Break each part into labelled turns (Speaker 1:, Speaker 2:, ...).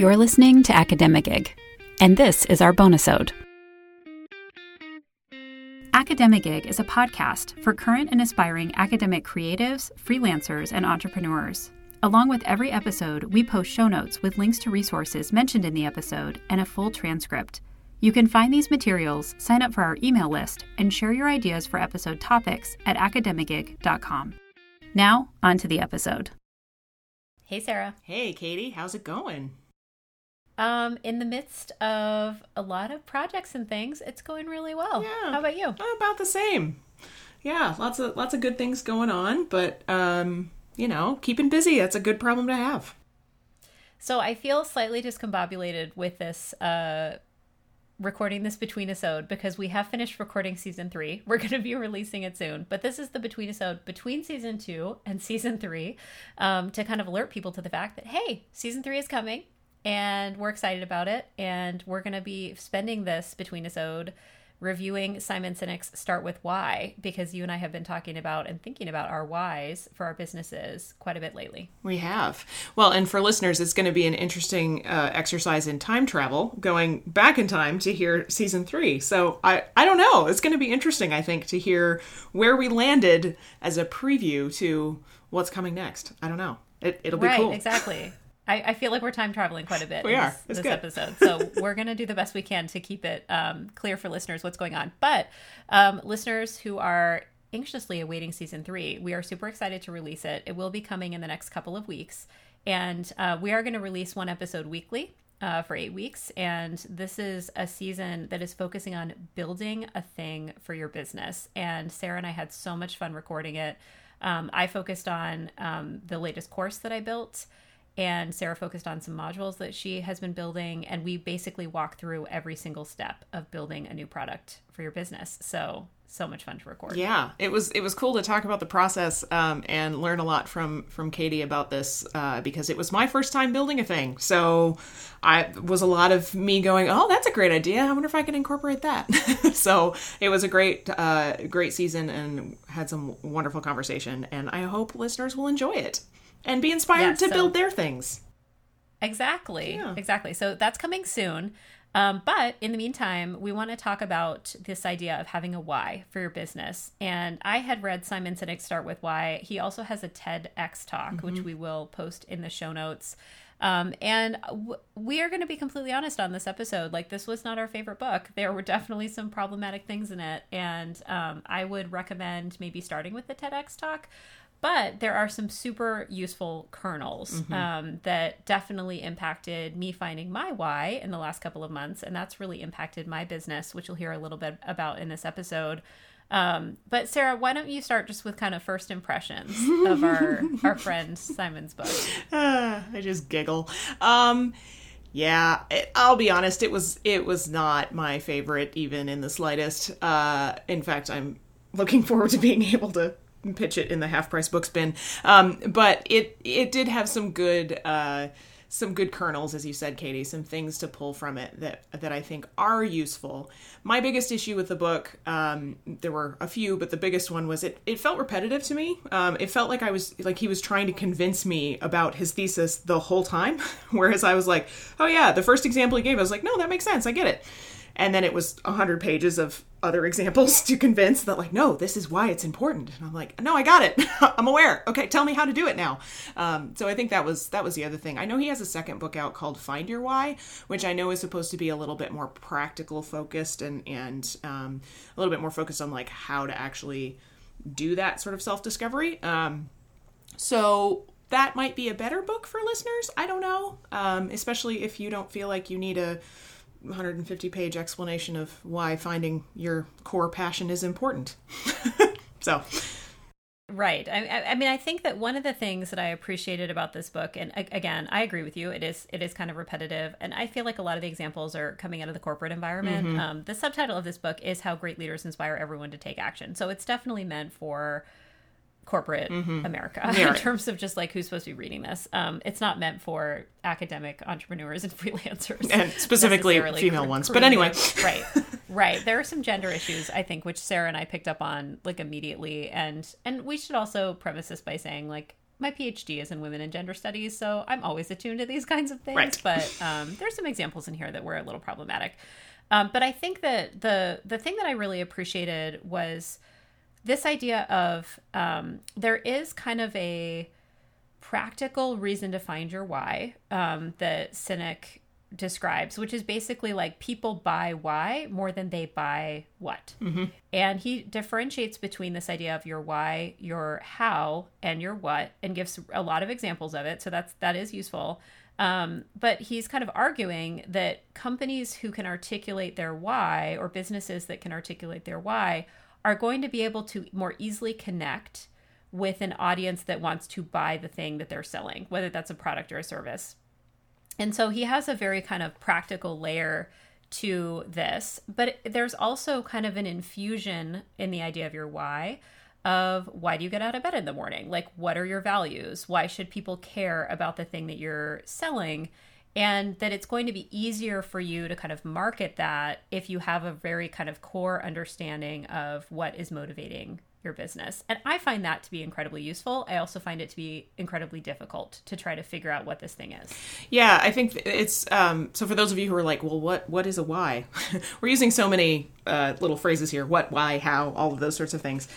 Speaker 1: You're listening to Academic Gig, and this is our bonusode. Academic Gig is a podcast for current and aspiring academic creatives, freelancers, and entrepreneurs. Along with every episode, we post show notes with links to resources mentioned in the episode and a full transcript. You can find these materials, sign up for our email list, and share your ideas for episode topics at academicgig.com. Now, on to the episode. Hey, Sarah.
Speaker 2: Hey, Katie, how's it going?
Speaker 1: Um, in the midst of a lot of projects and things, it's going really well. Yeah. How about you?
Speaker 2: About the same. Yeah, lots of lots of good things going on, but um, you know, keeping busy, that's a good problem to have.
Speaker 1: So I feel slightly discombobulated with this uh recording this between episode because we have finished recording season three. We're going to be releasing it soon, but this is the between episode between season two and season three um, to kind of alert people to the fact that hey, season three is coming and we're excited about it. And we're going to be spending this between episode reviewing Simon Sinek's Start with Why because you and I have been talking about and thinking about our whys for our businesses quite a bit lately.
Speaker 2: We have. Well, and for listeners, it's going to be an interesting uh, exercise in time travel, going back in time to hear season three. So I, I don't know. It's going to be interesting, I think, to hear where we landed as a preview to what's coming next. I don't know. It, it'll be
Speaker 1: right,
Speaker 2: cool.
Speaker 1: Exactly. I, I, feel like we're time traveling quite a bit.
Speaker 2: We are.
Speaker 1: This, this episode, so we're going to do the best we can to keep it um, clear for listeners what's going on. But um, listeners who are anxiously awaiting season three, we are super excited to release it. It will be coming in the next couple of weeks, and uh, we are going to release one episode weekly. Uh, for eight weeks. And this is a season that is focusing on building a thing for your business. And Sarah and I had so much fun recording it. Um, I focused on um, the latest course that I built and Sarah focused on some modules that she has been building and we basically walk through every single step of building a new product for your business. So so much fun to record.
Speaker 2: Yeah, it was it was cool to talk about the process um, and learn a lot from from Katie about this uh, because it was my first time building a thing. So I was a lot of me going, oh, that's a great idea. I wonder if I can incorporate that. so it was a great uh, great season and had some wonderful conversation. And I hope listeners will enjoy it and be inspired yeah, to so, build their things.
Speaker 1: Exactly. Yeah. Exactly. So that's coming soon. Um, but in the meantime, we want to talk about this idea of having a why for your business. And I had read Simon Sinek start with why. He also has a TEDx talk, mm-hmm. which we will post in the show notes. Um, and w- we are going to be completely honest on this episode. Like, this was not our favorite book. There were definitely some problematic things in it. And um, I would recommend maybe starting with the TEDx talk but there are some super useful kernels mm-hmm. um, that definitely impacted me finding my why in the last couple of months. And that's really impacted my business, which you'll hear a little bit about in this episode. Um, but Sarah, why don't you start just with kind of first impressions of our our friend Simon's book?
Speaker 2: Uh, I just giggle. Um, yeah, it, I'll be honest. It was it was not my favorite, even in the slightest. Uh, in fact, I'm looking forward to being able to pitch it in the half price books bin. Um, but it it did have some good uh, some good kernels, as you said, Katie, some things to pull from it that that I think are useful. My biggest issue with the book, um, there were a few, but the biggest one was it it felt repetitive to me. Um, it felt like I was like he was trying to convince me about his thesis the whole time, whereas I was like, oh yeah, the first example he gave, I was like, no, that makes sense, I get it and then it was 100 pages of other examples to convince that like no this is why it's important. And i'm like no i got it. I'm aware. Okay tell me how to do it now. Um, so i think that was that was the other thing. I know he has a second book out called find your why which i know is supposed to be a little bit more practical focused and and um, a little bit more focused on like how to actually do that sort of self-discovery. Um, so that might be a better book for listeners. I don't know. Um, especially if you don't feel like you need a 150 page explanation of why finding your core passion is important. so,
Speaker 1: right. I, I, mean, I think that one of the things that I appreciated about this book, and again, I agree with you. It is it is kind of repetitive, and I feel like a lot of the examples are coming out of the corporate environment. Mm-hmm. Um, the subtitle of this book is "How Great Leaders Inspire Everyone to Take Action," so it's definitely meant for corporate mm-hmm. America in terms of just like who's supposed to be reading this. Um, it's not meant for academic entrepreneurs and freelancers,
Speaker 2: and specifically female ones. But anyway,
Speaker 1: right, right. There are some gender issues I think which Sarah and I picked up on like immediately, and and we should also preface this by saying like my PhD is in women and gender studies, so I'm always attuned to these kinds of things. Right. But um, there's some examples in here that were a little problematic. Um, but I think that the the thing that I really appreciated was this idea of um, there is kind of a practical reason to find your why um, that Sinek describes, which is basically like people buy why more than they buy what. Mm-hmm. And he differentiates between this idea of your why, your how, and your what, and gives a lot of examples of it. So that's that is useful. Um, but he's kind of arguing that companies who can articulate their why or businesses that can articulate their why are going to be able to more easily connect with an audience that wants to buy the thing that they're selling, whether that's a product or a service. And so he has a very kind of practical layer to this, but there's also kind of an infusion in the idea of your why of why do you get out of bed in the morning? Like, what are your values? Why should people care about the thing that you're selling? And that it's going to be easier for you to kind of market that if you have a very kind of core understanding of what is motivating your business. And I find that to be incredibly useful. I also find it to be incredibly difficult to try to figure out what this thing is.
Speaker 2: Yeah, I think it's um, so for those of you who are like, well, what what is a why? We're using so many uh, little phrases here: what, why, how, all of those sorts of things.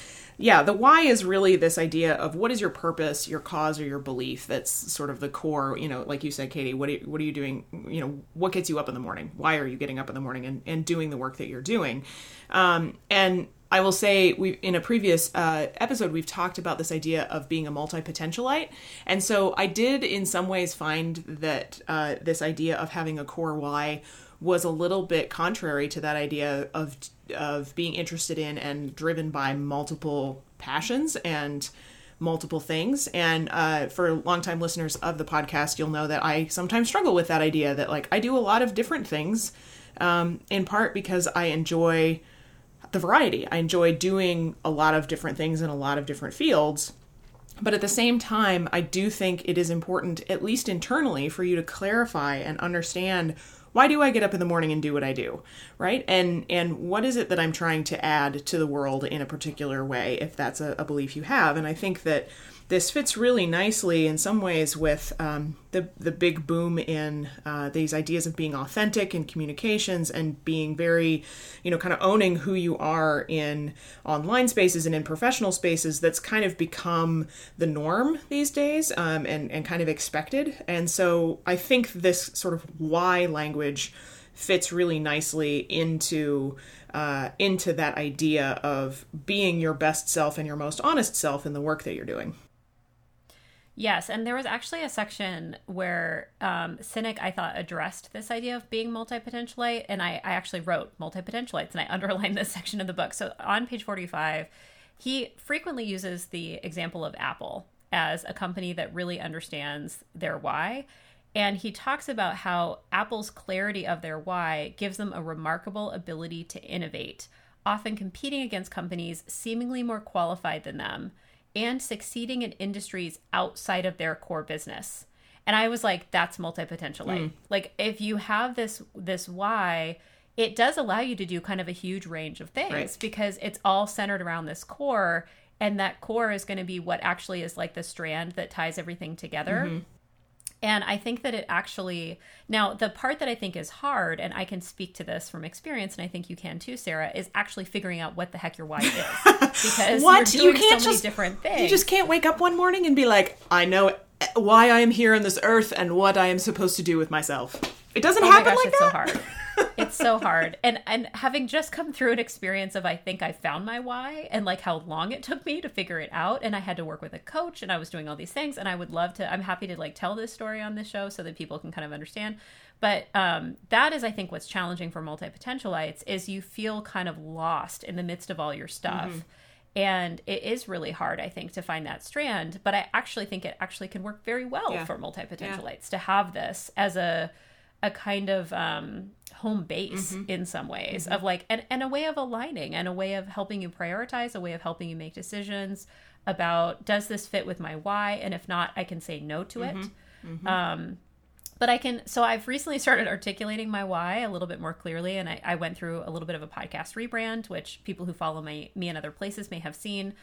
Speaker 2: Yeah, the why is really this idea of what is your purpose, your cause, or your belief. That's sort of the core. You know, like you said, Katie, what are what are you doing? You know, what gets you up in the morning? Why are you getting up in the morning and, and doing the work that you're doing? Um, and I will say we in a previous uh, episode we've talked about this idea of being a multi-potentialite, and so I did in some ways find that uh, this idea of having a core why was a little bit contrary to that idea of of being interested in and driven by multiple passions and multiple things. And uh, for longtime listeners of the podcast, you'll know that I sometimes struggle with that idea that like I do a lot of different things, um, in part because I enjoy the variety. I enjoy doing a lot of different things in a lot of different fields. But at the same time, I do think it is important, at least internally, for you to clarify and understand why do I get up in the morning and do what I do, right? And and what is it that I'm trying to add to the world in a particular way, if that's a, a belief you have. And I think that this fits really nicely in some ways with um, the the big boom in uh, these ideas of being authentic in communications and being very, you know, kind of owning who you are in online spaces and in professional spaces. That's kind of become the norm these days um, and and kind of expected. And so I think this sort of why language fits really nicely into uh, into that idea of being your best self and your most honest self in the work that you're doing.
Speaker 1: Yes, and there was actually a section where um, Sinek, I thought, addressed this idea of being multi-potentialite, and I, I actually wrote multi-potentialites, and I underlined this section of the book. So on page 45, he frequently uses the example of Apple as a company that really understands their why. And he talks about how Apple's clarity of their why gives them a remarkable ability to innovate, often competing against companies seemingly more qualified than them and succeeding in industries outside of their core business. And I was like, that's multi-potential. Mm. Like if you have this this why, it does allow you to do kind of a huge range of things right. because it's all centered around this core and that core is going to be what actually is like the strand that ties everything together. Mm-hmm. And I think that it actually now the part that I think is hard, and I can speak to this from experience, and I think you can too, Sarah, is actually figuring out what the heck your why is because what? you can't so just, different things.
Speaker 2: You just can't wake up one morning and be like, I know eh, why I am here on this earth and what I am supposed to do with myself. It doesn't oh happen gosh, like
Speaker 1: it's that. so hard it's so hard. And and having just come through an experience of I think I found my why and like how long it took me to figure it out and I had to work with a coach and I was doing all these things and I would love to I'm happy to like tell this story on this show so that people can kind of understand. But um, that is I think what's challenging for multi-potentialites is you feel kind of lost in the midst of all your stuff. Mm-hmm. And it is really hard, I think, to find that strand. But I actually think it actually can work very well yeah. for multi potentialites yeah. to have this as a a kind of um, home base mm-hmm. in some ways mm-hmm. of like and, and a way of aligning and a way of helping you prioritize a way of helping you make decisions about does this fit with my why and if not i can say no to it mm-hmm. mm-hmm. um, but i can so i've recently started articulating my why a little bit more clearly and I, I went through a little bit of a podcast rebrand which people who follow my, me in other places may have seen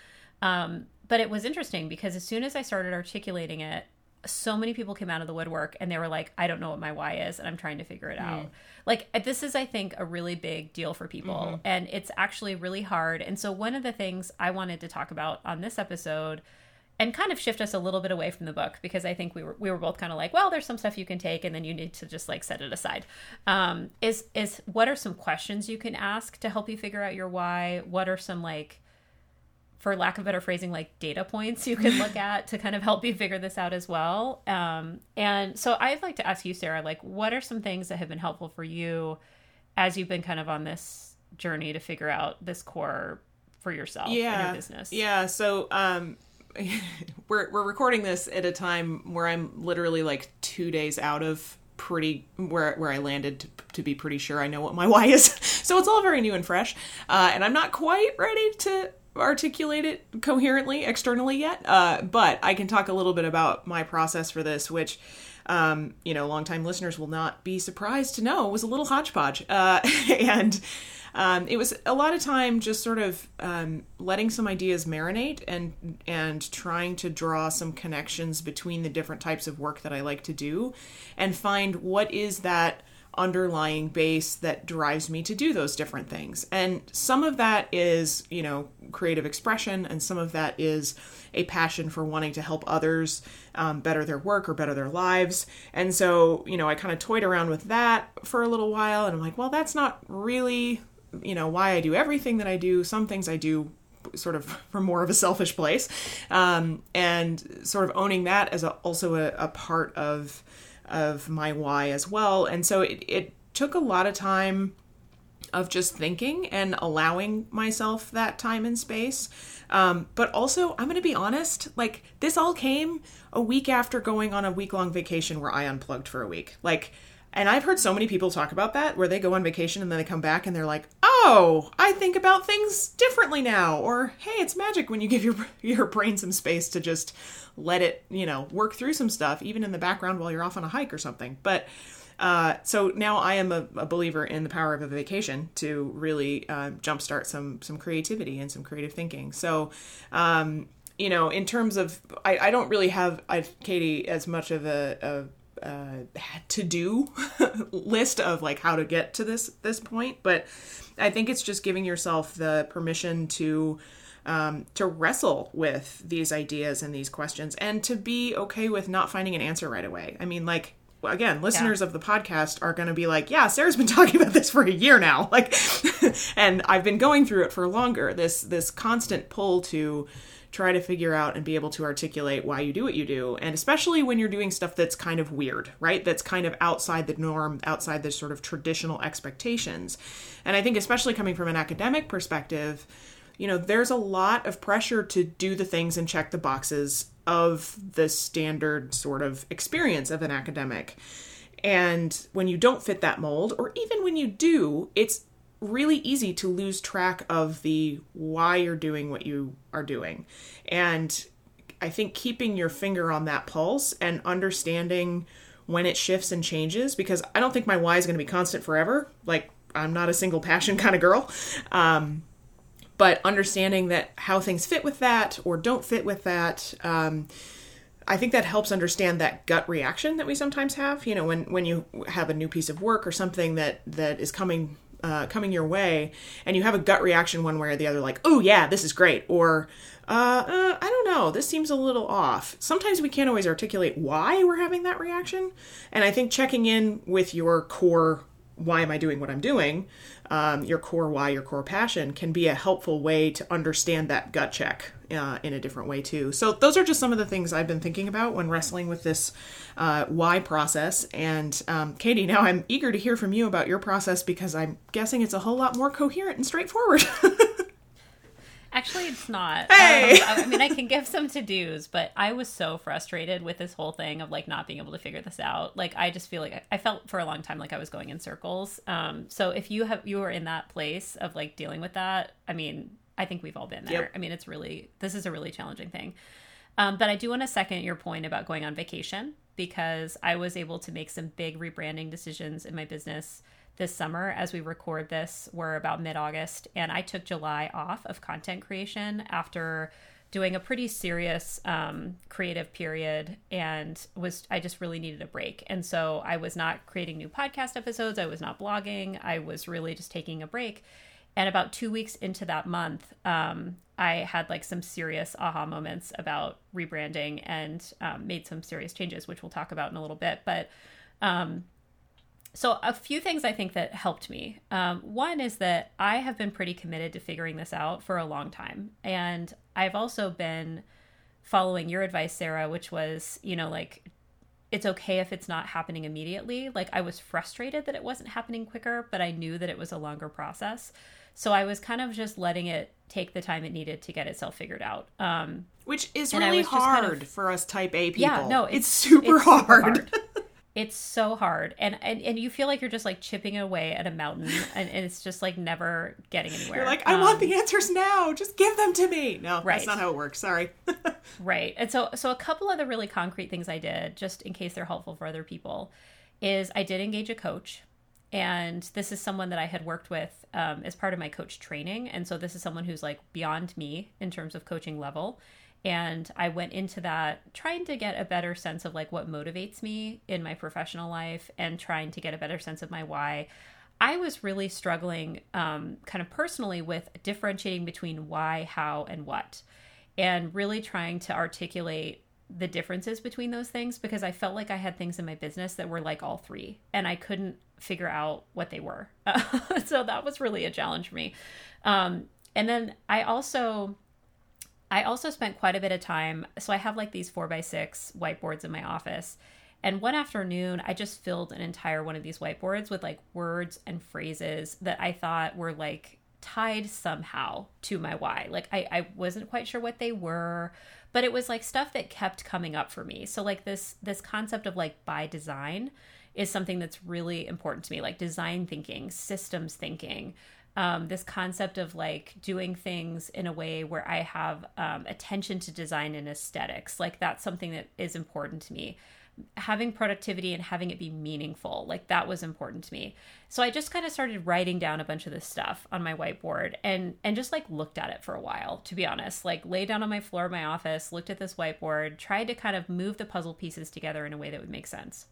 Speaker 1: um, but it was interesting because as soon as I started articulating it, so many people came out of the woodwork and they were like, I don't know what my why is and I'm trying to figure it mm. out. Like, this is, I think, a really big deal for people mm-hmm. and it's actually really hard. And so, one of the things I wanted to talk about on this episode and kind of shift us a little bit away from the book because I think we were we were both kind of like, well, there's some stuff you can take and then you need to just like set it aside. Um, is is what are some questions you can ask to help you figure out your why? What are some like for lack of better phrasing, like data points you can look at to kind of help you figure this out as well. Um, and so I'd like to ask you, Sarah, like, what are some things that have been helpful for you as you've been kind of on this journey to figure out this core for yourself yeah, and your business?
Speaker 2: Yeah. So, um, we're we're recording this at a time where I'm literally like two days out of pretty where where I landed to, to be pretty sure I know what my why is. so it's all very new and fresh, uh, and I'm not quite ready to articulate it coherently externally yet. Uh, but I can talk a little bit about my process for this, which. Um, you know, longtime listeners will not be surprised to know was a little hodgepodge. Uh, and um, it was a lot of time just sort of um, letting some ideas marinate and and trying to draw some connections between the different types of work that I like to do, and find what is that underlying base that drives me to do those different things. And some of that is, you know, creative expression, and some of that is a passion for wanting to help others um, better their work or better their lives. And so, you know, I kind of toyed around with that for a little while, and I'm like, well, that's not really you know why I do everything that I do. Some things I do sort of from more of a selfish place, um, and sort of owning that as a, also a, a, part of of my why as well. And so it, it took a lot of time of just thinking and allowing myself that time and space. Um, but also, I'm going to be honest, like, this all came a week after going on a week long vacation where I unplugged for a week. Like, and I've heard so many people talk about that where they go on vacation and then they come back and they're like, "Oh, I think about things differently now." Or, "Hey, it's magic when you give your your brain some space to just let it, you know, work through some stuff even in the background while you're off on a hike or something." But uh, so now I am a, a, believer in the power of a vacation to really uh, jumpstart some some creativity and some creative thinking. So, um, you know, in terms of, I, I don't really have, I've Katie as much of a, a uh, to do list of like how to get to this this point but i think it's just giving yourself the permission to um, to wrestle with these ideas and these questions and to be okay with not finding an answer right away. I mean like again listeners yeah. of the podcast are going to be like yeah sarah's been talking about this for a year now. Like and i've been going through it for longer. This this constant pull to try to figure out and be able to articulate why you do what you do. And especially when you're doing stuff that's kind of weird, right? That's kind of outside the norm, outside the sort of traditional expectations. And I think, especially coming from an academic perspective, you know, there's a lot of pressure to do the things and check the boxes of the standard sort of experience of an academic. And when you don't fit that mold, or even when you do, it's really easy to lose track of the why you're doing what you are doing. And I think keeping your finger on that pulse and understanding when it shifts and changes, because I don't think my why is going to be constant forever. Like, I'm not a single passion kind of girl. Um, but understanding that how things fit with that or don't fit with that. Um, I think that helps understand that gut reaction that we sometimes have. You know, when when you have a new piece of work or something that that is coming uh, coming your way and you have a gut reaction one way or the other like oh yeah this is great or uh, uh, i don't know this seems a little off. Sometimes we can't always articulate why we're having that reaction and i think checking in with your core why am i doing what i'm doing um, your core why, your core passion can be a helpful way to understand that gut check uh, in a different way too. So those are just some of the things I've been thinking about when wrestling with this uh, why process. And um, Katie, now I'm eager to hear from you about your process because I'm guessing it's a whole lot more coherent and straightforward.
Speaker 1: Actually, it's not.
Speaker 2: Hey!
Speaker 1: Um, I mean, I can give some to dos, but I was so frustrated with this whole thing of like not being able to figure this out. Like, I just feel like I felt for a long time like I was going in circles. Um, so if you have you are in that place of like dealing with that, I mean, I think we've all been there. Yep. I mean, it's really this is a really challenging thing. Um, but I do want to second your point about going on vacation because I was able to make some big rebranding decisions in my business this summer as we record this we're about mid-august and i took july off of content creation after doing a pretty serious um, creative period and was I just really needed a break. And so I was not creating new podcast episodes. I was not blogging. I was really just taking a break. And about two weeks into that month, um, I had like some serious aha moments about rebranding and um, made some serious changes, which we'll talk about in a little bit. But um, so a few things I think that helped me. Um, one is that I have been pretty committed to figuring this out for a long time, and I've also been following your advice, Sarah, which was you know like it's okay if it's not happening immediately. Like I was frustrated that it wasn't happening quicker, but I knew that it was a longer process. So I was kind of just letting it take the time it needed to get itself figured out. Um,
Speaker 2: Which is really hard kind of, for us type A people.
Speaker 1: Yeah, no,
Speaker 2: it's, it's super
Speaker 1: it's
Speaker 2: hard. Super hard.
Speaker 1: it's so hard and, and and you feel like you're just like chipping away at a mountain and, and it's just like never getting anywhere
Speaker 2: you're like i um, want the answers now just give them to me no right. that's not how it works sorry
Speaker 1: right and so so a couple of the really concrete things i did just in case they're helpful for other people is i did engage a coach and this is someone that i had worked with um, as part of my coach training. And so this is someone who's like beyond me in terms of coaching level. And i went into that trying to get a better sense of like what motivates me in my professional life and trying to get a better sense of my why. I was really struggling um, kind of personally with differentiating between why how and what and really trying to articulate the differences between those things because i felt like i had things in my business that were like all three and i couldn't figure out what they were so that was really a challenge for me um, and then i also I also spent quite a bit of time. So I have like these four by six whiteboards in my office. And one afternoon, I just filled an entire one of these whiteboards with like words and phrases that I thought were like tied somehow to my why. Like I, I wasn't quite sure what they were, but it was like stuff that kept coming up for me. So like this this concept of like by design is something that's really important to me, like design thinking, systems thinking, um, this concept of like doing things in a way where I have um, attention to design and aesthetics. Like that's something that is important to me. Having productivity and having it be meaningful, like that was important to me. So I just kind of started writing down a bunch of this stuff on my whiteboard and and just like looked at it for a while, to be honest. Like lay down on my floor of my office, looked at this whiteboard, tried to kind of move the puzzle pieces together in a way that would make sense.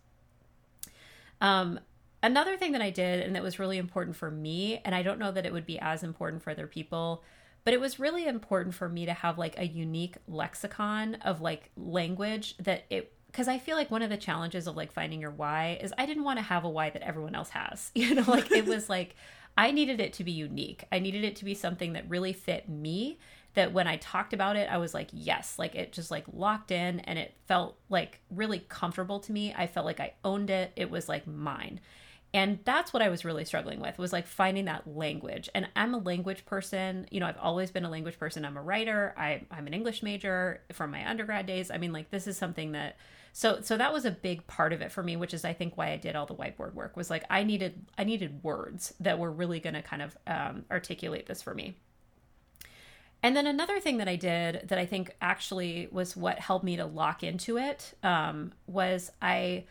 Speaker 1: Um, Another thing that I did and that was really important for me, and I don't know that it would be as important for other people, but it was really important for me to have like a unique lexicon of like language that it because I feel like one of the challenges of like finding your why is I didn't want to have a why that everyone else has. You know, like it was like I needed it to be unique. I needed it to be something that really fit me that when I talked about it, I was like, yes, like it just like locked in and it felt like really comfortable to me. I felt like I owned it. It was like mine and that's what i was really struggling with was like finding that language. And i'm a language person. You know i've always been a language person. I'm a writer. I, i'm an english major from my undergrad days. I mean like this is something that so so that was a big part of it for me which is i think why i did all the whiteboard work was like i needed i needed words that were really going to kind of um, articulate this for me. And then another thing that I did that I think actually was what helped me to lock into it um, was I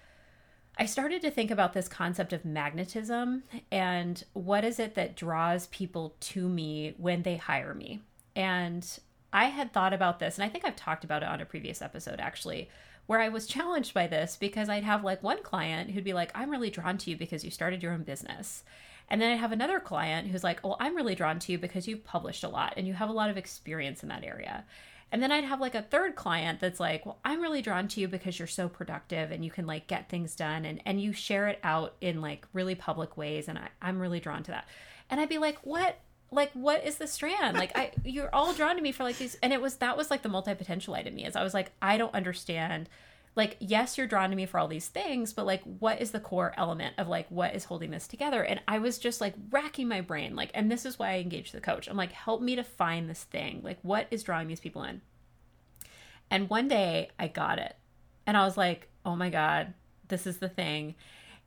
Speaker 1: I started to think about this concept of magnetism and what is it that draws people to me when they hire me. And I had thought about this, and I think I've talked about it on a previous episode actually, where I was challenged by this because I'd have like one client who'd be like, I'm really drawn to you because you started your own business. And then I'd have another client who's like, Well, I'm really drawn to you because you've published a lot and you have a lot of experience in that area. And then I'd have like a third client that's like, well, I'm really drawn to you because you're so productive and you can like get things done and, and you share it out in like really public ways. And I, I'm really drawn to that. And I'd be like, what? Like, what is the strand? Like, I, you're all drawn to me for like these. And it was, that was like the multi potentialite in me is I was like, I don't understand like yes you're drawn to me for all these things but like what is the core element of like what is holding this together? And i was just like racking my brain like and this is why i engaged the coach. I'm like help me to find this thing. Like what is drawing these people in? And one day i got it. And i was like oh my god this is the thing.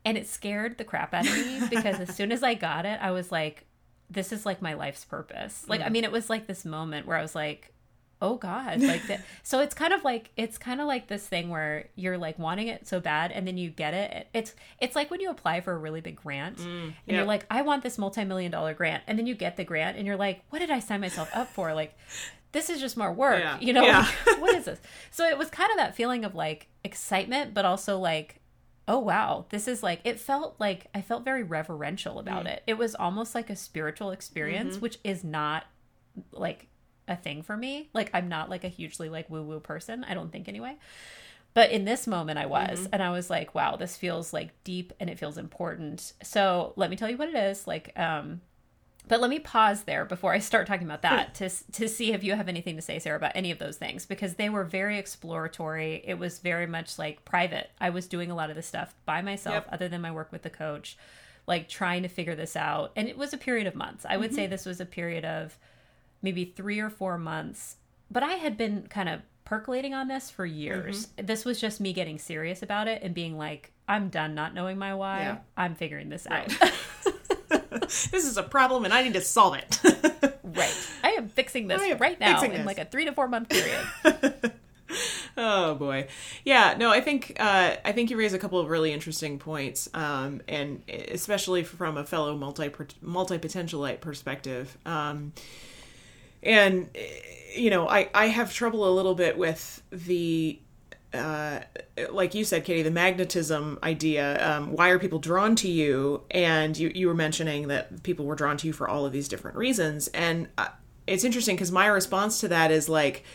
Speaker 1: And it scared the crap out of me because as soon as i got it i was like this is like my life's purpose. Like mm. i mean it was like this moment where i was like oh god like that so it's kind of like it's kind of like this thing where you're like wanting it so bad and then you get it it's it's like when you apply for a really big grant mm, and yep. you're like i want this multi-million dollar grant and then you get the grant and you're like what did i sign myself up for like this is just more work yeah. you know yeah. what is this so it was kind of that feeling of like excitement but also like oh wow this is like it felt like i felt very reverential about mm. it it was almost like a spiritual experience mm-hmm. which is not like a thing for me. Like I'm not like a hugely like woo woo person. I don't think anyway. But in this moment I was mm-hmm. and I was like, wow, this feels like deep and it feels important. So, let me tell you what it is. Like um but let me pause there before I start talking about that to to see if you have anything to say, Sarah, about any of those things because they were very exploratory. It was very much like private. I was doing a lot of this stuff by myself, yep. other than my work with the coach, like trying to figure this out. And it was a period of months. I would mm-hmm. say this was a period of maybe three or four months. But I had been kind of percolating on this for years. Mm-hmm. This was just me getting serious about it and being like, I'm done not knowing my why. Yeah. I'm figuring this right. out.
Speaker 2: this is a problem and I need to solve it.
Speaker 1: right. I am fixing this am right now in this. like a three to four month period.
Speaker 2: oh boy yeah no i think uh, i think you raise a couple of really interesting points um, and especially from a fellow multi multi potentialite perspective um, and you know i i have trouble a little bit with the uh, like you said, Katie, the magnetism idea. Um, why are people drawn to you? And you you were mentioning that people were drawn to you for all of these different reasons. And uh, it's interesting because my response to that is like,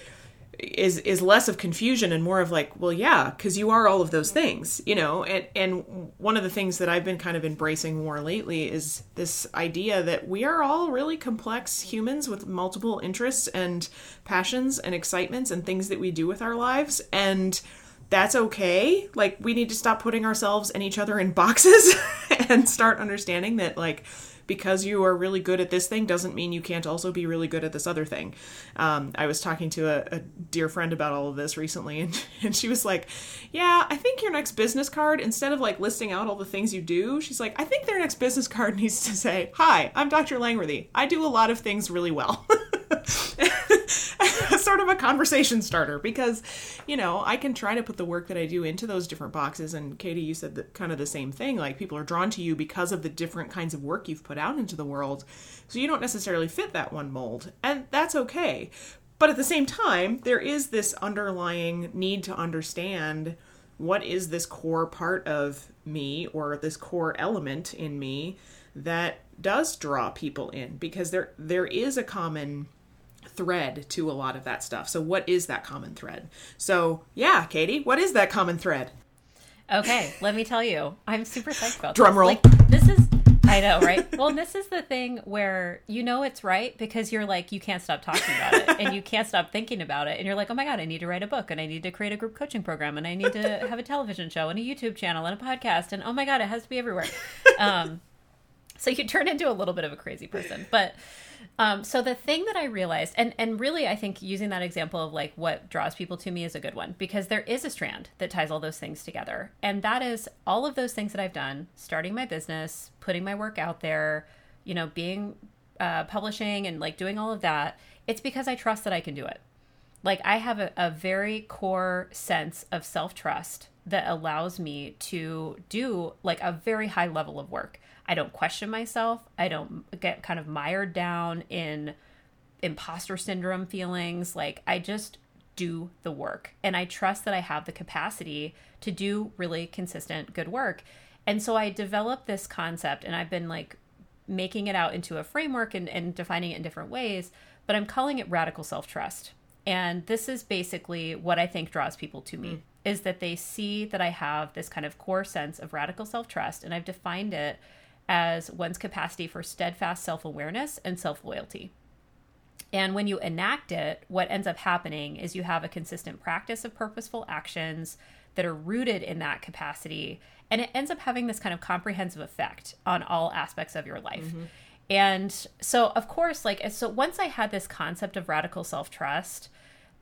Speaker 2: is is less of confusion and more of like well yeah because you are all of those things you know? And and one of the things that i've been kind of embracing more lately is this idea that we are all really complex humans with multiple interests and passions and excitements and things that we do with our lives and that's okay. Like we need to stop putting ourselves and each other in boxes and start understanding that like because you are really good at this thing doesn't mean you can't also be really good at this other thing. Um, I was talking to a, a, dear friend about all of this recently, and, and she was like, Yeah, I think your next business card, instead of like listing out all the things you do, she's like, I think their next business card needs to say, Hi, I'm Dr. Langworthy. I do a lot of things really well. sort of a conversation starter because, you know, I can try to put the work that I do into those different boxes. And Katie, you said that kind of the same thing. Like people are drawn to you because of the different kinds of work you've put out into the world. So you don't necessarily fit that one mold. And that's okay. But at the same time, there is this underlying need to understand what is this core part of me or this core element in me that does draw people in because there there is a common thread to a lot of that stuff. So, what is that common thread? So, yeah, Katie, what is that common thread?
Speaker 1: Okay, let me tell you. I'm super psyched about
Speaker 2: Drum
Speaker 1: this.
Speaker 2: roll.
Speaker 1: Like, this is I know, right? well, this is the thing where you know it's right because you're like you can't stop talking about it and you can't stop thinking about it and you're like, "Oh my god, I need to write a book and I need to create a group coaching program and I need to have a television show and a YouTube channel and a podcast and oh my god, it has to be everywhere." Um so you turn into a little bit of a crazy person. But um, so the thing that I realized, and and really, I think using that example of like what draws people to me is a good one because there is a strand that ties all those things together, and that is all of those things that I've done: starting my business, putting my work out there, you know, being uh, publishing, and like doing all of that. It's because I trust that I can do it. Like I have a, a very core sense of self trust that allows me to do like a very high level of work I don't question myself. I don't get kind of mired down in imposter syndrome feelings. Like I just do the work and I trust that I have the capacity to do really consistent good work. And so I developed this concept and I've been like making it out into a framework and, and defining it in different ways, but I'm calling it radical self trust. And this is basically what I think draws people to me mm. is that they see that I have this kind of core sense of radical self trust. And I've defined it as one's capacity for steadfast self awareness and self loyalty. And when you enact it, what ends up happening is you have a consistent practice of purposeful actions that are rooted in that capacity. And it ends up having this kind of comprehensive effect on all aspects of your life. Mm-hmm. And so, of course, like, so once I had this concept of radical self trust,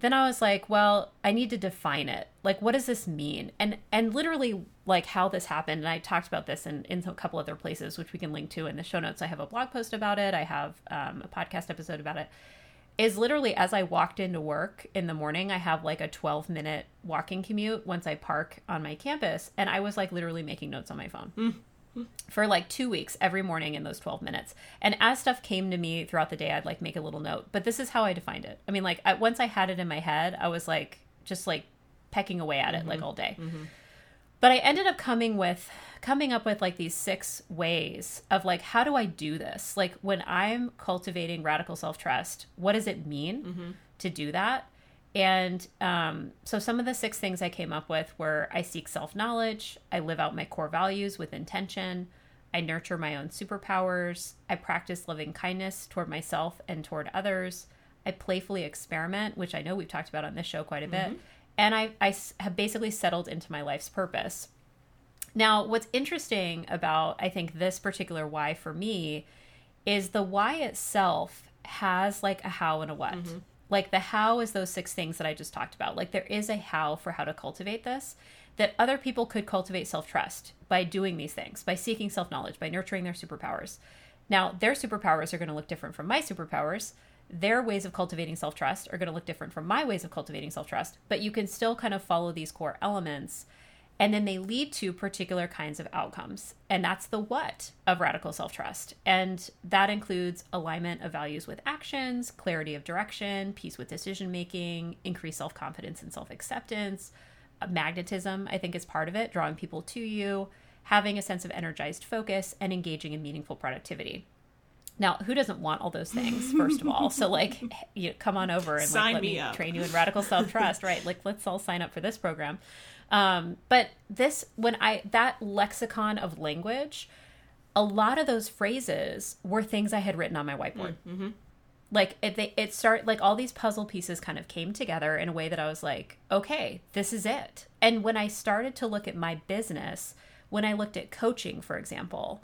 Speaker 1: then I was like, well, I need to define it. Like, what does this mean? And and literally, like how this happened. And I talked about this in in a couple other places, which we can link to in the show notes. I have a blog post about it. I have um, a podcast episode about it. is literally as I walked into work in the morning, I have like a 12 minute walking commute once I park on my campus. And I was like literally making notes on my phone. Mm for like two weeks every morning in those 12 minutes. And as stuff came to me throughout the day, I'd like make a little note. But this is how I defined it. I mean, like I, once I had it in my head, I was like just like pecking away at it mm-hmm. like all day. Mm-hmm. But I ended up coming with coming up with like these six ways of like how do I do this? Like when I'm cultivating radical self-trust, what does it mean mm-hmm. to do that? And um, so some of the six things I came up with were I seek self knowledge, I live out my core values with intention, I nurture my own superpowers, I practice loving kindness toward myself and toward others, I playfully experiment, which I know we've talked about on this show quite a bit, mm-hmm. and I, I have basically settled into my life's purpose. Now, what's interesting about, I think, this particular why for me is the why itself has like a how and a what. Mm-hmm like the how is those six things that I just talked about. Like there is a how for how to cultivate this that other people could cultivate self trust by doing these things, by seeking self knowledge, by nurturing their superpowers. Now, their superpowers are going to look different from my superpowers. Their ways of cultivating self trust are going to look different from my ways of cultivating self trust, but you can still kind of follow these core elements and then they lead to particular kinds of outcomes. And that's the what of radical self trust. And that includes alignment of values with actions, clarity of direction, peace with decision making, increased self confidence and self acceptance. Uh, magnetism, I think, is part of it, drawing people to you, having a sense of energized focus, and engaging in meaningful productivity. Now, who doesn't want all those things, first of all? So, like, you come on over and like, let me, me train you in radical self trust, right? Like, let's all sign up for this program. Um, but this, when I, that lexicon of language, a lot of those phrases were things I had written on my whiteboard. Mm, mm-hmm. Like it, they, it start like all these puzzle pieces kind of came together in a way that I was like, okay, this is it. And when I started to look at my business, when I looked at coaching, for example,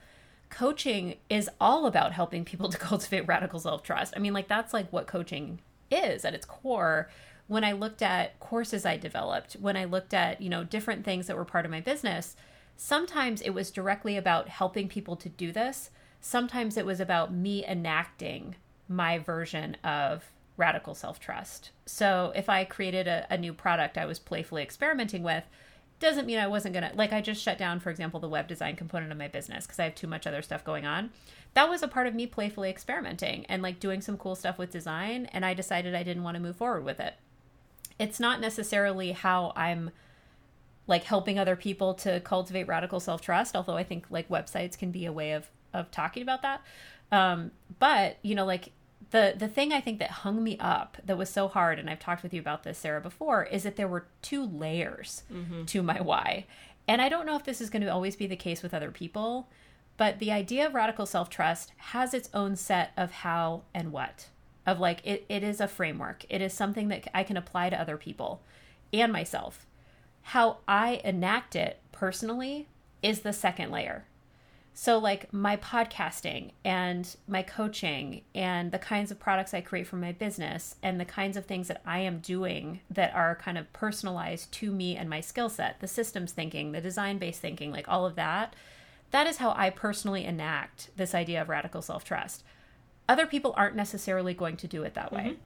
Speaker 1: coaching is all about helping people to cultivate radical self trust. I mean, like that's like what coaching is at its core when I looked at courses I developed, when I looked at, you know, different things that were part of my business, sometimes it was directly about helping people to do this. Sometimes it was about me enacting my version of radical self trust. So if I created a, a, new product I was playfully experimenting with, doesn't mean I wasn't gonna, like, I just shut down, for example, the web design component of my business because I have too much other stuff going on. That was a part of me playfully experimenting and like doing some cool stuff with design. And I decided I didn't want to move forward with it it's not necessarily how I'm like helping other people to cultivate radical self-trust although i think like websites can be a way of of talking about that. Um but you know like the the thing i think that hung me up that was so hard and i've talked with you about this sarah before is that there were two layers mm-hmm. to my why. And i don't know if this is going to always be the case with other people but the idea of radical self-trust has its own set of how and what of like it, it is a framework. It is something that i can apply to other people and myself. How i enact it personally is the second layer. So like my podcasting and my coaching and the kinds of products i create for my business and the kinds of things that i am doing that are kind of personalized to me and my skill set the systems thinking the design based thinking like all of that that is how i personally enact this idea of radical self-trust other people aren't necessarily going to do it that way. Mm-hmm.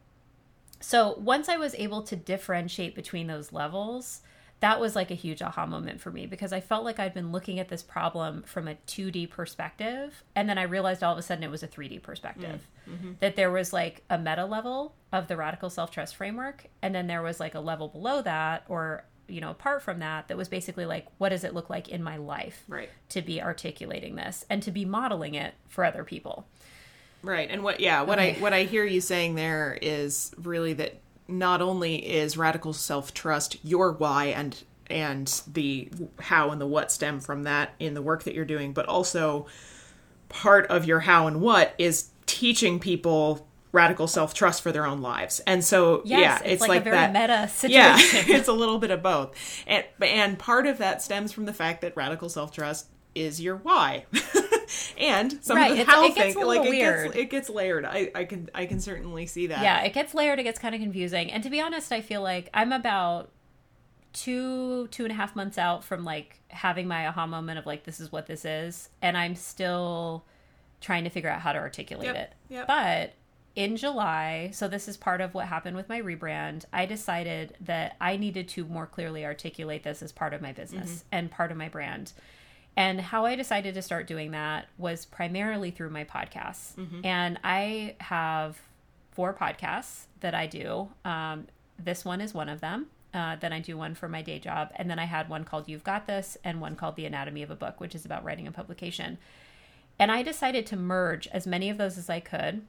Speaker 1: So once I was able to differentiate between those levels, that was like a huge aha moment for me because I felt like I'd been looking at this problem from a 2D perspective. And then I realized all of a sudden it was a 3D perspective. Mm-hmm. That there was like a meta level of the radical self trust framework. And then there was like a level below that or you know apart from that that was basically like what does it look like in my life
Speaker 2: right
Speaker 1: to be articulating this and to be modeling it for other people
Speaker 2: Right. And what yeah, what okay. I what I hear you saying there is really that not only is radical self-trust your why and and the how and the what stem from that in the work that you're doing, but also part of your how and what is teaching people radical self trust for their own lives. And so, yes, yeah, it's,
Speaker 1: it's like,
Speaker 2: like,
Speaker 1: a very
Speaker 2: that,
Speaker 1: meta situation.
Speaker 2: Yeah, it's a little bit of both. And and part of that stems from the fact that radical self trust is your why. and some right. of the how thing like it gets it gets layered. I, I can I can certainly see that.
Speaker 1: Yeah, it gets layered, it gets kind of confusing. And to be honest, I feel like I'm about two two and a half months out from like having my aha moment of like this is what this is and i'm still trying to figure out how to articulate
Speaker 2: yep,
Speaker 1: it
Speaker 2: yep.
Speaker 1: but in July, so this is part of what happened with my rebrand, I decided that I needed to more clearly articulate this as part of my business mm-hmm. and part of my brand. And how I decided to start doing that was primarily through my podcasts. Mm-hmm. And I have four podcasts that I do. Um, this one is one of them. Uh, then I do one for my day job. And then I had one called You've Got This and one called The Anatomy of a Book, which is about writing and publication. And I decided to merge as many of those as I could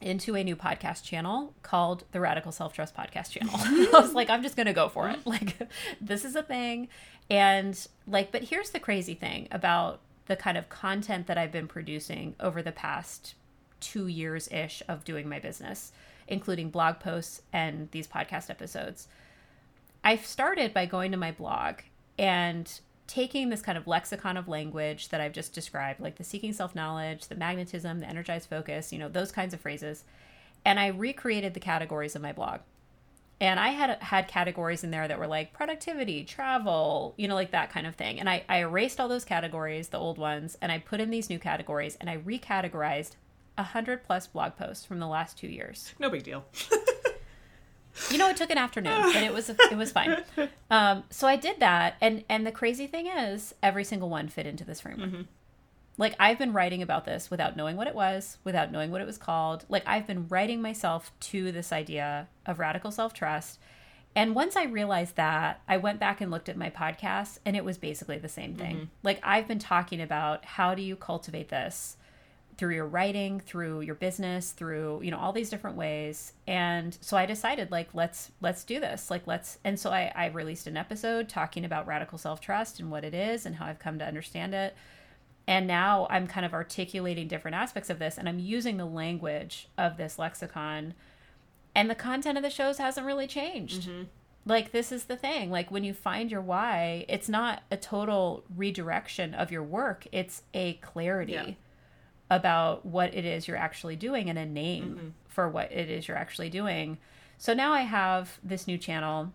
Speaker 1: into a new podcast channel called the Radical Self Trust Podcast Channel. I was like, I'm just going to go for it. Like, this is a thing. And, like, but here's the crazy thing about the kind of content that I've been producing over the past two years ish of doing my business, including blog posts and these podcast episodes. I started by going to my blog and taking this kind of lexicon of language that I've just described, like the seeking self knowledge, the magnetism, the energized focus, you know, those kinds of phrases, and I recreated the categories of my blog. And I had had categories in there that were like productivity, travel, you know, like that kind of thing. And I, I erased all those categories, the old ones, and I put in these new categories and I recategorized a hundred plus blog posts from the last two years.
Speaker 2: No big deal.
Speaker 1: you know, it took an afternoon, and it was it was fine. Um, so I did that, and and the crazy thing is, every single one fit into this framework. Mm-hmm. Like I've been writing about this without knowing what it was, without knowing what it was called. Like I've been writing myself to this idea of radical self trust. And once I realized that, I went back and looked at my podcast and it was basically the same thing. Mm-hmm. Like I've been talking about how do you cultivate this through your writing, through your business, through, you know, all these different ways. And so I decided like let's let's do this. Like let's and so I, I released an episode talking about radical self-trust and what it is and how I've come to understand it. And now I'm kind of articulating different aspects of this and I'm using the language of this lexicon. And the content of the shows hasn't really changed. Mm-hmm like this is the thing like when you find your why it's not a total redirection of your work it's a clarity yeah about what it is you're actually doing and a name mm-hmm. for what it is you're actually doing. So now I have this new channel.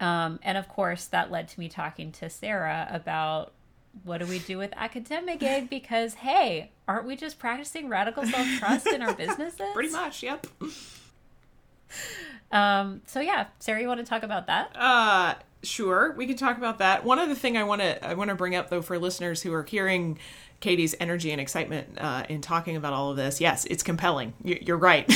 Speaker 1: Um, and of course, that led to me talking to Sarah about what do we do with Academigig? Because, hey, aren't we just practicing radical self trust in our businesses?
Speaker 2: Pretty much, yep.
Speaker 1: Um, so yeah, Sarah, you want to talk about that?
Speaker 2: Uh, sure, we can talk about that. One other thing I want to I want to bring up though for listeners who are hearing Katie's energy and excitement uh, in talking about all of this, yes, it's compelling. You're right.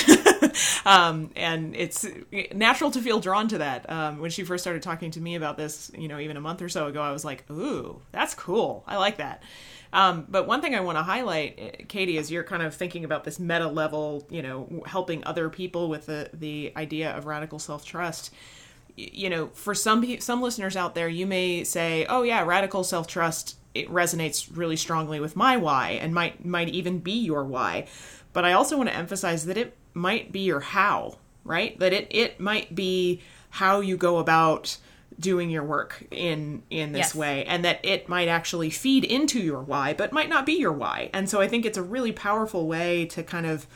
Speaker 2: um, and it's natural to feel drawn to that. Um, when she first started talking to me about this, you know, even a month or so ago, I was like, ooh, that's cool. I like that. Um, but one thing I want to highlight, uh, Katie, is you're kind of thinking about this meta level, you know, helping other people with the, the idea of radical self trust you know, for some some listeners out there, you may say, "Oh yeah, radical self trust it resonates really strongly with my why and might might even be your why." But I also want to emphasize that it might be your how, right? That it it might be how you go about doing your work in in this yes. way and that it might actually feed into your why but might not be your why. And so I think it's a really powerful way to kind of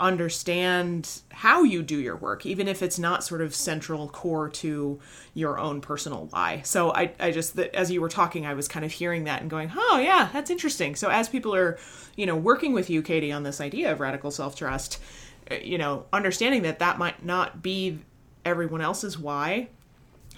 Speaker 2: understand how you do your work, even if it's not sort of central core to your own personal why. So I, I just, as you were talking, I was kind of hearing that and going, oh yeah, that's interesting. So as people are, you know, working with you, Katie, on this idea of radical self trust, uh, you know, understanding that that might not be everyone else's why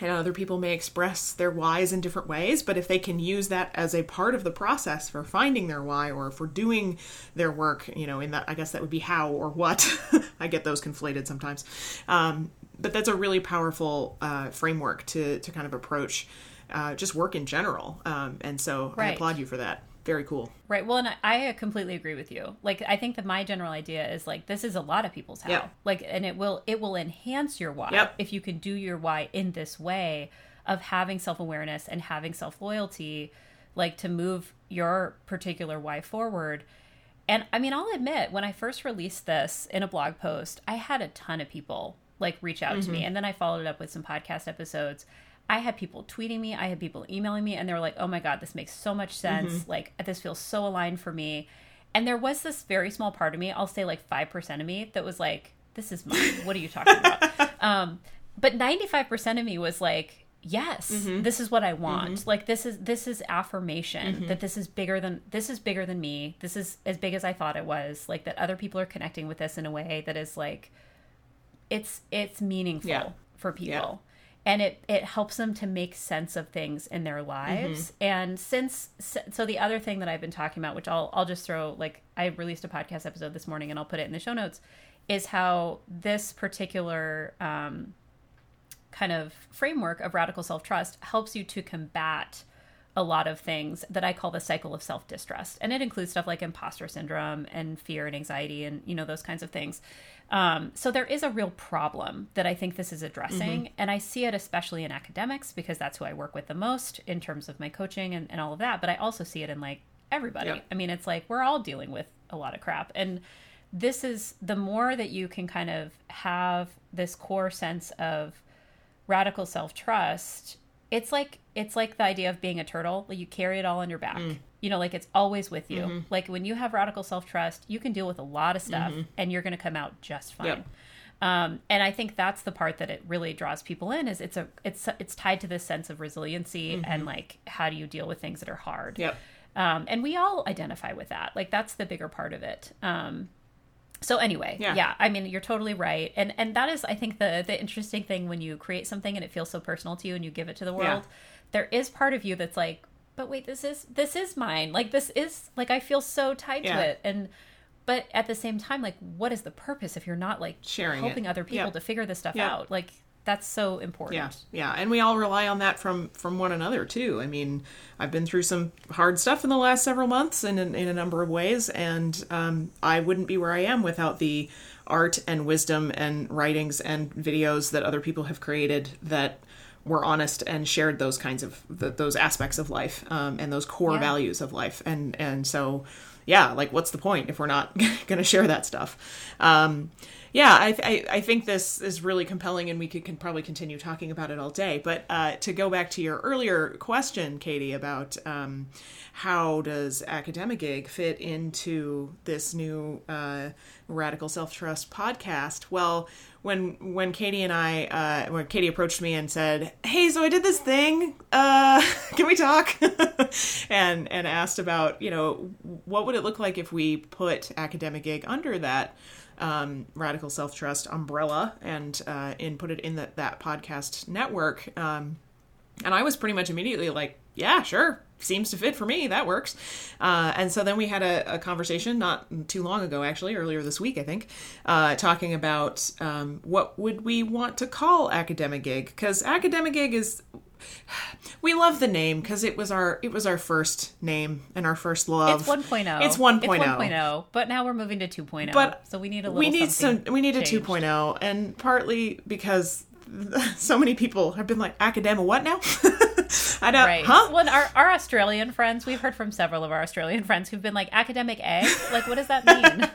Speaker 2: and other people may express their whys in different ways, but if they can use that as a part of the process for finding their why or for doing their work, you know, in that, I guess that would be how or what. I get those conflated sometimes. Um, but that's a really powerful uh, framework to, to kind of approach uh, just work in general. Um, and so right. I applaud you for that very cool.
Speaker 1: Right. Well, and I completely agree with you. Like, I think that my general idea is like this is a lot of people's how. Yep. Like, and it will it will enhance your why yep. if you can do your why in this way of having self awareness and having self loyalty, like to move your particular why forward. And I mean, I'll admit, when I first released this in a blog post, I had a ton of people like reach out mm-hmm. to me, mm-hmm. and then I followed it up with some podcast episodes I had people tweeting me, I had people emailing me, and they were like, oh my God, this makes so much sense. Mm-hmm. Like, this feels so aligned for me. And there was this very small part of me, I'll say like 5% of me, that was like, this is mine. What are you talking about? um, but 95% of me was like, yes mm-hmm. this is what i want mm-hmm. like this is this is affirmation mm-hmm. that this is bigger than this is bigger than me this is as big as i thought it was like that other people are connecting with this in a way that is like it's it's meaningful yeah. for people. And it it helps them to make sense of things in their lives mm-hmm. and since so the other thing that i've been talking about which i'll i'll just throw like i released a podcast episode this morning and i'll put it in the show notes is how this particular um kind of framework of radical self trust helps you to combat a lot of things that I call the cycle of self distrust. And it includes stuff like imposter syndrome and fear and anxiety and, you know, those kinds of things. Um, so there is a real problem that I think this is addressing. Mm-hmm. And I see it especially in academics because that's who I work with the most in terms of my coaching and, and all of that. But I also see it in like everybody. Yep. I mean, it's like we're all dealing with a lot of crap. And this is the more that you can kind of have this core sense of, radical self-trust it's like it's like the idea of being a turtle like you carry it all on your back mm. you know like it's always with you mm-hmm. like when you have radical self-trust you can deal with a lot of stuff mm-hmm. and you're going to come out just fine yep. um, and i think that's the part that it really draws people in is it's a it's it's tied to this sense of resiliency mm-hmm. and like how do you deal with things that are hard
Speaker 2: yep
Speaker 1: um, and we all identify with that like that's the bigger part of it um, so anyway yeah. yeah. i mean you're totally right and and that is i think the the interesting thing when you create something and it feels so personal to you and you give it to the world yeah. there is part of you that's like but wait this is this is mine like this is like i feel so tied yeah. to it and but at the same time like what is the purpose if you're not like
Speaker 2: sharing
Speaker 1: helping
Speaker 2: it.
Speaker 1: other people yep. to figure this stuff yep. out like that's so important.
Speaker 2: Yeah, yeah, and we all rely on that from from one another too. I mean, I've been through some hard stuff in the last several months, and in, in a number of ways, and um, I wouldn't be where I am without the art and wisdom and writings and videos that other people have created that were honest and shared those kinds of the, those aspects of life um, and those core yeah. values of life, and and so yeah, like what's the point if we're not going to share that stuff? Um, yeah, I, I, I think this is really compelling, and we could can probably continue talking about it all day. But uh, to go back to your earlier question, Katie, about um, how does Academigig fit into this new uh, Radical Self Trust podcast? Well, when when Katie and I uh, when Katie approached me and said, "Hey, so I did this thing. Uh, can we talk?" and and asked about you know what would it look like if we put Academigig under that um, radical self trust umbrella and uh, and put it in the, that podcast network. Um, and I was pretty much immediately like, yeah, sure, seems to fit for me. That works. Uh, and so then we had a, a, conversation not too long ago, actually, earlier this week, I think, uh, talking about um, what would we want to call Academigig because Academigig is we love the name because it was our it was our first name and our first love.
Speaker 1: It's 1.0.
Speaker 2: It's 1.0. It's
Speaker 1: 1.0, but now we're moving to 2.0. But so we need a little.
Speaker 2: We need
Speaker 1: some.
Speaker 2: We need a 2.0, and partly because so many people have been like academic what now
Speaker 1: i don't right. huh well our, our australian friends we've heard from several of our australian friends who've been like academic egg like what does that mean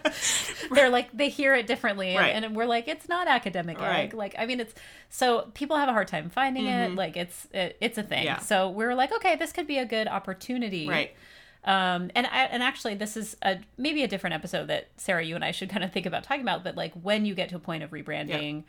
Speaker 1: they're like they hear it differently right. and, and, we're like it's not academic right. egg like i mean it's so people have a hard time finding mm-hmm. it like it's it, it's a thing yeah. so we are like okay this could be a good opportunity
Speaker 2: right
Speaker 1: um, and I, and actually, this is a maybe a different episode that Sarah, you and I should kind of think about talking about. But like when you get to a point of rebranding,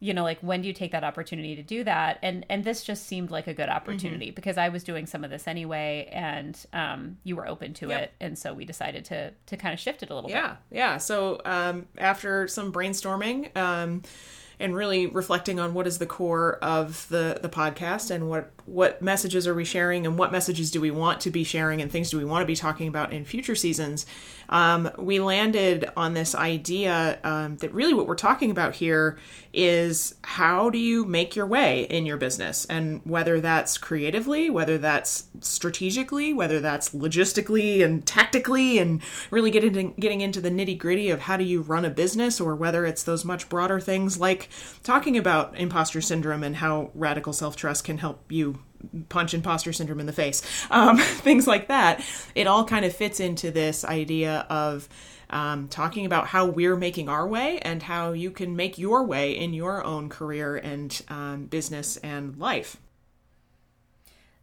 Speaker 1: you know like when do you take that opportunity to do that? And and this just seemed like a good opportunity mm-hmm. because i was doing some of this anyway and um, you were open to yep. it. And so we decided to to kind of shift it a little
Speaker 2: yeah,
Speaker 1: bit.
Speaker 2: Yeah. Yeah. So um, after some brainstorming um, and really reflecting on what is the core of the the podcast and what what messages are we sharing and what messages do we want to be sharing and things do we want to be talking about in future seasons um, we landed on this idea um, that really what we're talking about here is how do you make your way in your business and whether that's creatively whether that's strategically whether that's logistically and tactically and really getting into, getting into the nitty gritty of how do you run a business or whether it's those much broader things like talking about imposter syndrome and how radical self-trust can help you punch imposter syndrome in the face, um, things like that. It all kind of fits into this idea of um, talking about how we're making our way and how you can make your way in your own career and um, business and life.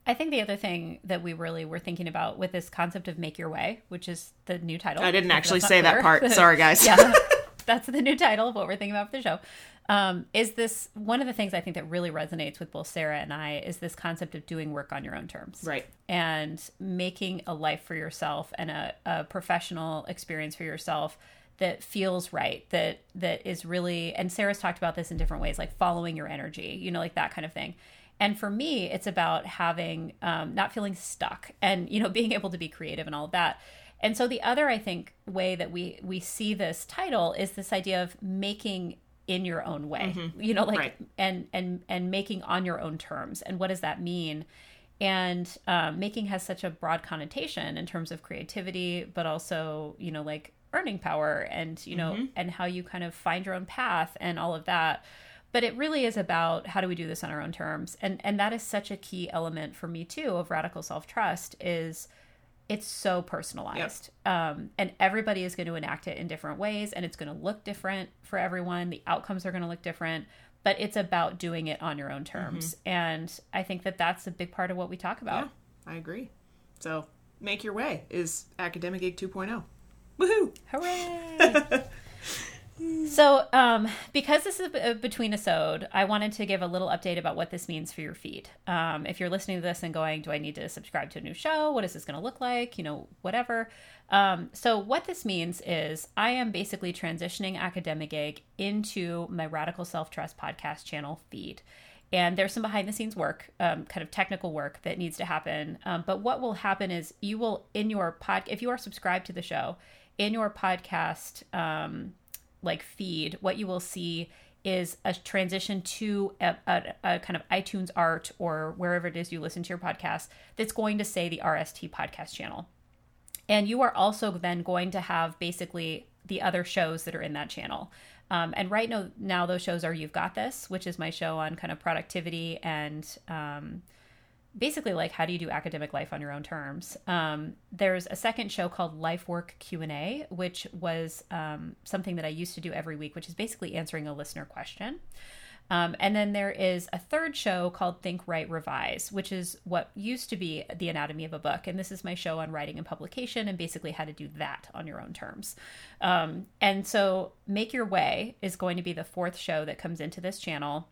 Speaker 1: I think the other thing that we really were thinking about with this concept of make your way, which is the new title.
Speaker 2: I didn't actually say that part. Sorry, guys.
Speaker 1: yeah, that's the new title of what we're thinking about for the show. um, is this one of the things I think that really resonates with both Sarah and I is this concept of doing work on your own terms.
Speaker 2: Right.
Speaker 1: And making a life for yourself and a, a professional experience for yourself that feels right, that that is really and Sarah's talked about this in different ways, like following your energy, you know, like that kind of thing. And for me, it's about having um, not feeling stuck and you know being able to be creative and all of that. And so the other, I think, way that we we see this title is this idea of making in your own way mm-hmm. you know like right. and and and making on your own terms and what does that mean and um, making has such a broad connotation in terms of creativity but also you know like earning power and you know mm-hmm. and how you kind of find your own path and all of that but it really is about how do we do this on our own terms and and that is such a key element for me too of radical self-trust is it's so personalized. Yep. um, and everybody is going to enact it in different ways and it's going to look different for everyone. The outcomes are going to look different but it's about doing it on your own terms. Mm-hmm. and i think that that's a big part of what we talk about.
Speaker 2: Yeah, i agree. So make your way is Academigig 2.0 woohoo!
Speaker 1: Hooray So, um, because this is a between a sode, I wanted to give a little update about what this means for your feed. Um, if you're listening to this and going, "Do I need to subscribe to a new show? What is this going to look like?" You know, whatever. Um, so, what this means is I am basically transitioning Academigig into my Radical Self Trust podcast channel feed. And there's some behind the scenes work, um, kind of technical work that needs to happen. Um, but what will happen is you will, in your pod, if you are subscribed to the show, in your podcast um, like feed, what you will see is a transition to a, a, a, kind of iTunes art or wherever it is you listen to your podcast that's going to say the RST podcast channel. And you are also then going to have basically the other shows that are in that channel. Um, and right now, now those shows are You've Got This, which is my show on kind of productivity and um, basically like how do you do academic life on your own terms um, there's a second show called life work q&a which was um, something that i used to do every week which is basically answering a listener question um, and then there is a third show called Think Write Revise, which is what used to be the anatomy of a book. And this is my show on writing and publication and basically how to do that on your own terms. Um, and so Make Your Way is going to be the fourth show that comes into this channel.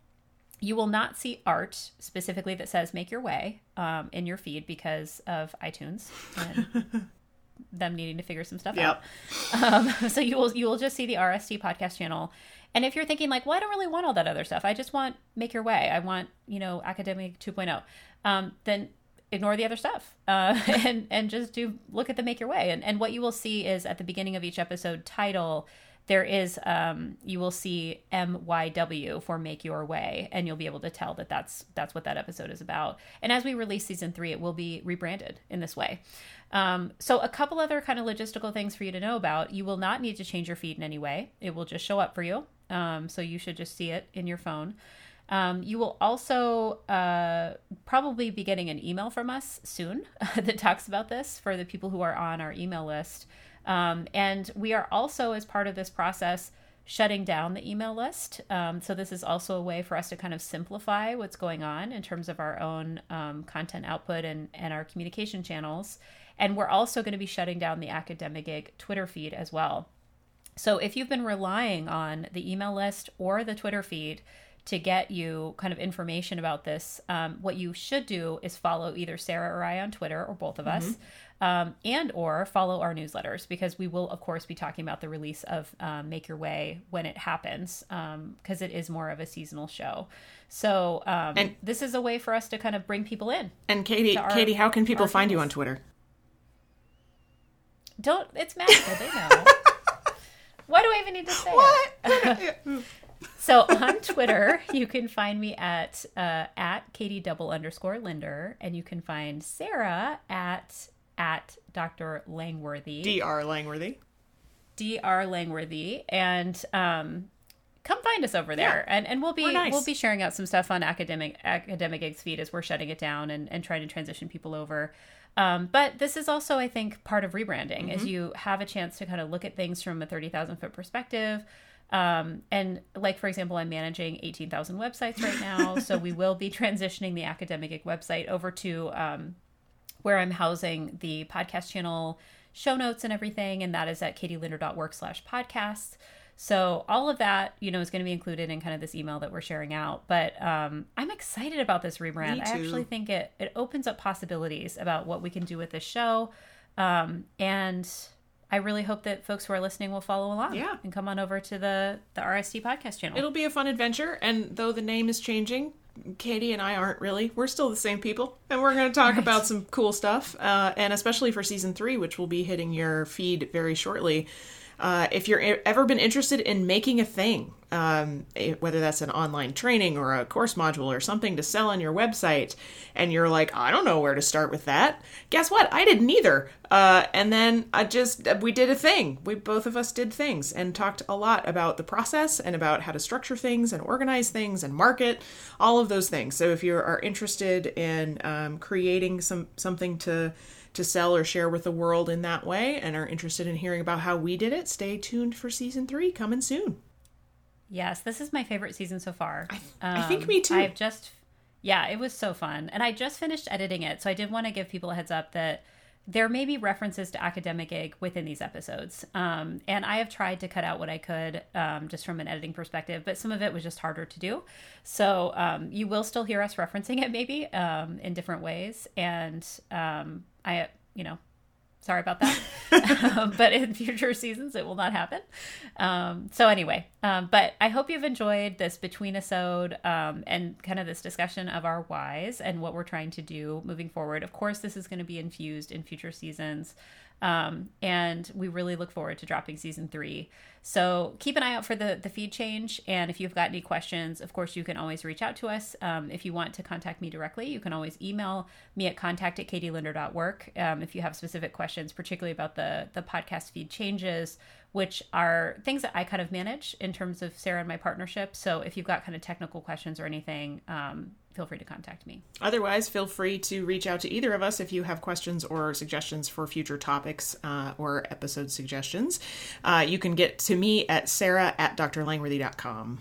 Speaker 1: You will not see art specifically that says "Make Your Way" um, in your feed because of iTunes and them needing to figure some stuff yep. out. Um, so you will you will just see the RST podcast channel. And if you're thinking like, "Well, I don't really want all that other stuff. I just want Make Your Way. I want you know Academic 2.0," um, then ignore the other stuff uh, and and just do look at the Make Your Way. And and what you will see is at the beginning of each episode title there is um, you will see MYW for Make Your Way, and you'll be able to tell that that's that's what that episode is about. And as we release season three, it will be rebranded in this way. Um, so a couple other kind of logistical things for you to know about. You will not need to change your feed in any way. It will just show up for you. Um, so you should just see it in your phone. Um, you will also uh, probably be getting an email from us soon that talks about this for the people who are on our email list. Um, and we are also, as part of this process, shutting down the email list. Um, so, this is also a way for us to kind of simplify what's going on in terms of our own um, content output and, and our communication channels. And we're also going to be shutting down the Academigig Twitter feed as well. So, if you've been relying on the email list or the Twitter feed, to get you kind of information about this, um, what you should do is follow either Sarah or I on Twitter or both of mm-hmm. us um, and or follow our newsletters because we will of course be talking about the release of um, make your way when it happens because um, it is more of a seasonal show so um, and this is a way for us to kind of bring people in
Speaker 2: and katie our, katie how can people find you on twitter
Speaker 1: don't it's magical they know why do i even need to say what it? so on Twitter, you can find me at uh, at Katie double underscore Linder, and you can find Sarah at at Dr. Langworthy.
Speaker 2: Dr. Langworthy.
Speaker 1: Dr. Langworthy, and um, come find us over there, yeah. and and we'll be nice. we'll be sharing out some stuff on academic Academigig's feed as we're shutting it down and and trying to transition people over. Um, but this is also, I think, part of rebranding mm-hmm. as you have a chance to kind of look at things from a thirty thousand foot perspective. Um, and like for example, I'm managing eighteen thousand websites right now, so we will be transitioning the academic website over to um, where I'm housing the podcast channel show notes and everything, and that is at katielinder.work slash podcasts. So all of that, you know, is going to be included in kind of this email that we're sharing out. But um, I'm excited about this rebrand. I actually think it it opens up possibilities about what we can do with this show, um, and I really hope that folks who are listening will follow along.
Speaker 2: Yeah.
Speaker 1: and come on over to the the RST podcast channel.
Speaker 2: It'll be a fun adventure, and though the name is changing, Katie and I aren't really. We're still the same people, and we're going to talk right. about some cool stuff, uh, and especially for season three, which will be hitting your feed very shortly. Uh, if you're ever been interested in making a thing, um, whether that's an online training or a course module or something to sell on your website, and you're like, I don't know where to start with that. Guess what? I didn't either. Uh, and then I just we did a thing. We both of us did things and talked a lot about the process and about how to structure things and organize things and market all of those things. So if you are interested in um, creating some something to to sell or share with the world in that way and are interested in hearing about how we did it, stay tuned for season three coming soon.
Speaker 1: Yes, this is my favorite season so far.
Speaker 2: I, um, I think me too.
Speaker 1: I've just, yeah, it was so fun. And I just finished editing it. So I did want to give people a heads up that there may be references to academic egg within these episodes. Um, and I have tried to cut out what I could um, just from an editing perspective, but some of it was just harder to do. So um, you will still hear us referencing it maybe um, in different ways. And um, I, you know, sorry about that. um, but in future seasons, it will not happen. Um, so anyway, um, but I hope you've enjoyed this between episode um, and kind of this discussion of our whys and what we're trying to do moving forward. Of course, this is going to be infused in future seasons. Um, and we really look forward to dropping season three. So keep an eye out for the the feed change. And if you've got any questions, of course, you can always reach out to us. Um, if you want to contact me directly, you can always email me at contact at katielinder.work um, if you have specific questions, particularly about the the podcast feed changes, which are things that I kind of manage in terms of Sarah and my partnership. So if you've got kind of technical questions or anything, um, feel free to contact me.
Speaker 2: Otherwise, feel free to reach out to either of us if you have questions or suggestions for future topics uh, or episode suggestions. Uh, you can get to me at sarah at drlangworthy.com.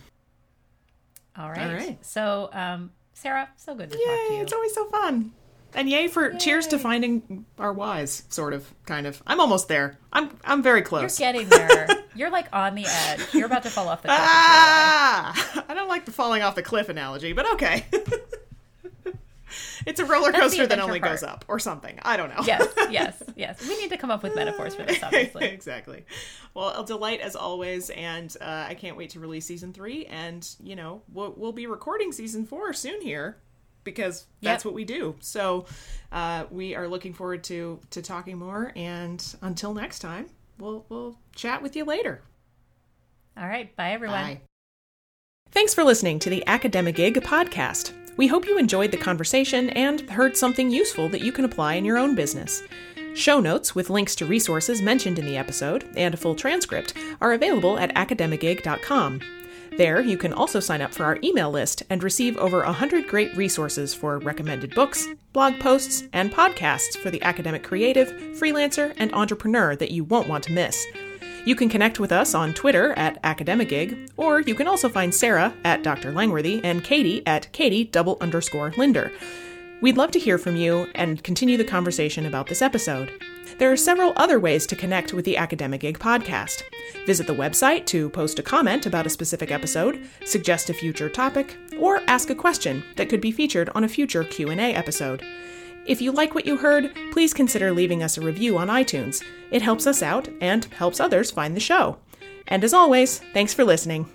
Speaker 1: All right. All right. So, um, Sarah, so good to Yay, talk to you.
Speaker 2: It's always so fun. And yay for yay. cheers to finding our whys, sort of, kind of. I'm almost there. I'm I'm very close.
Speaker 1: You're getting there. You're like on the edge. You're about to fall off the cliff.
Speaker 2: Ah! I don't like the falling off the cliff analogy, but okay. it's a roller coaster that only part. goes up or something. I don't know.
Speaker 1: yes, yes, yes. We need to come up with metaphors for this, obviously.
Speaker 2: exactly. Well, a delight as always, and uh, I can't wait to release season three. And you know, we'll, we'll be recording season four soon here because that's yep. what we do. So uh, we are looking forward to to talking more. And until next time we'll we'll chat with you later.
Speaker 1: All right. Bye everyone. Bye.
Speaker 2: Thanks for listening to the Academigig podcast. We hope you enjoyed the conversation and heard something useful that you can apply in your own business. Show notes with links to resources mentioned in the episode and a full transcript are available at academigig.com. There, you can also sign up for our email list and receive over 100 great resources for recommended books, blog posts, and podcasts for the academic creative, freelancer, and entrepreneur that you won't want to miss. You can connect with us on Twitter at Academigig, or you can also find Sarah at Dr. Langworthy and Katie at Katie double underscore Linder. We'd love to hear from you and continue the conversation about this episode. There are several other ways to connect with the Academigig podcast. Visit the website to post a comment about a specific episode, suggest a future topic, or ask a question that could be featured on a future Q&A episode. If you like what you heard, please consider leaving us a review on iTunes. It helps us out and helps others find the show. And as always, thanks for listening.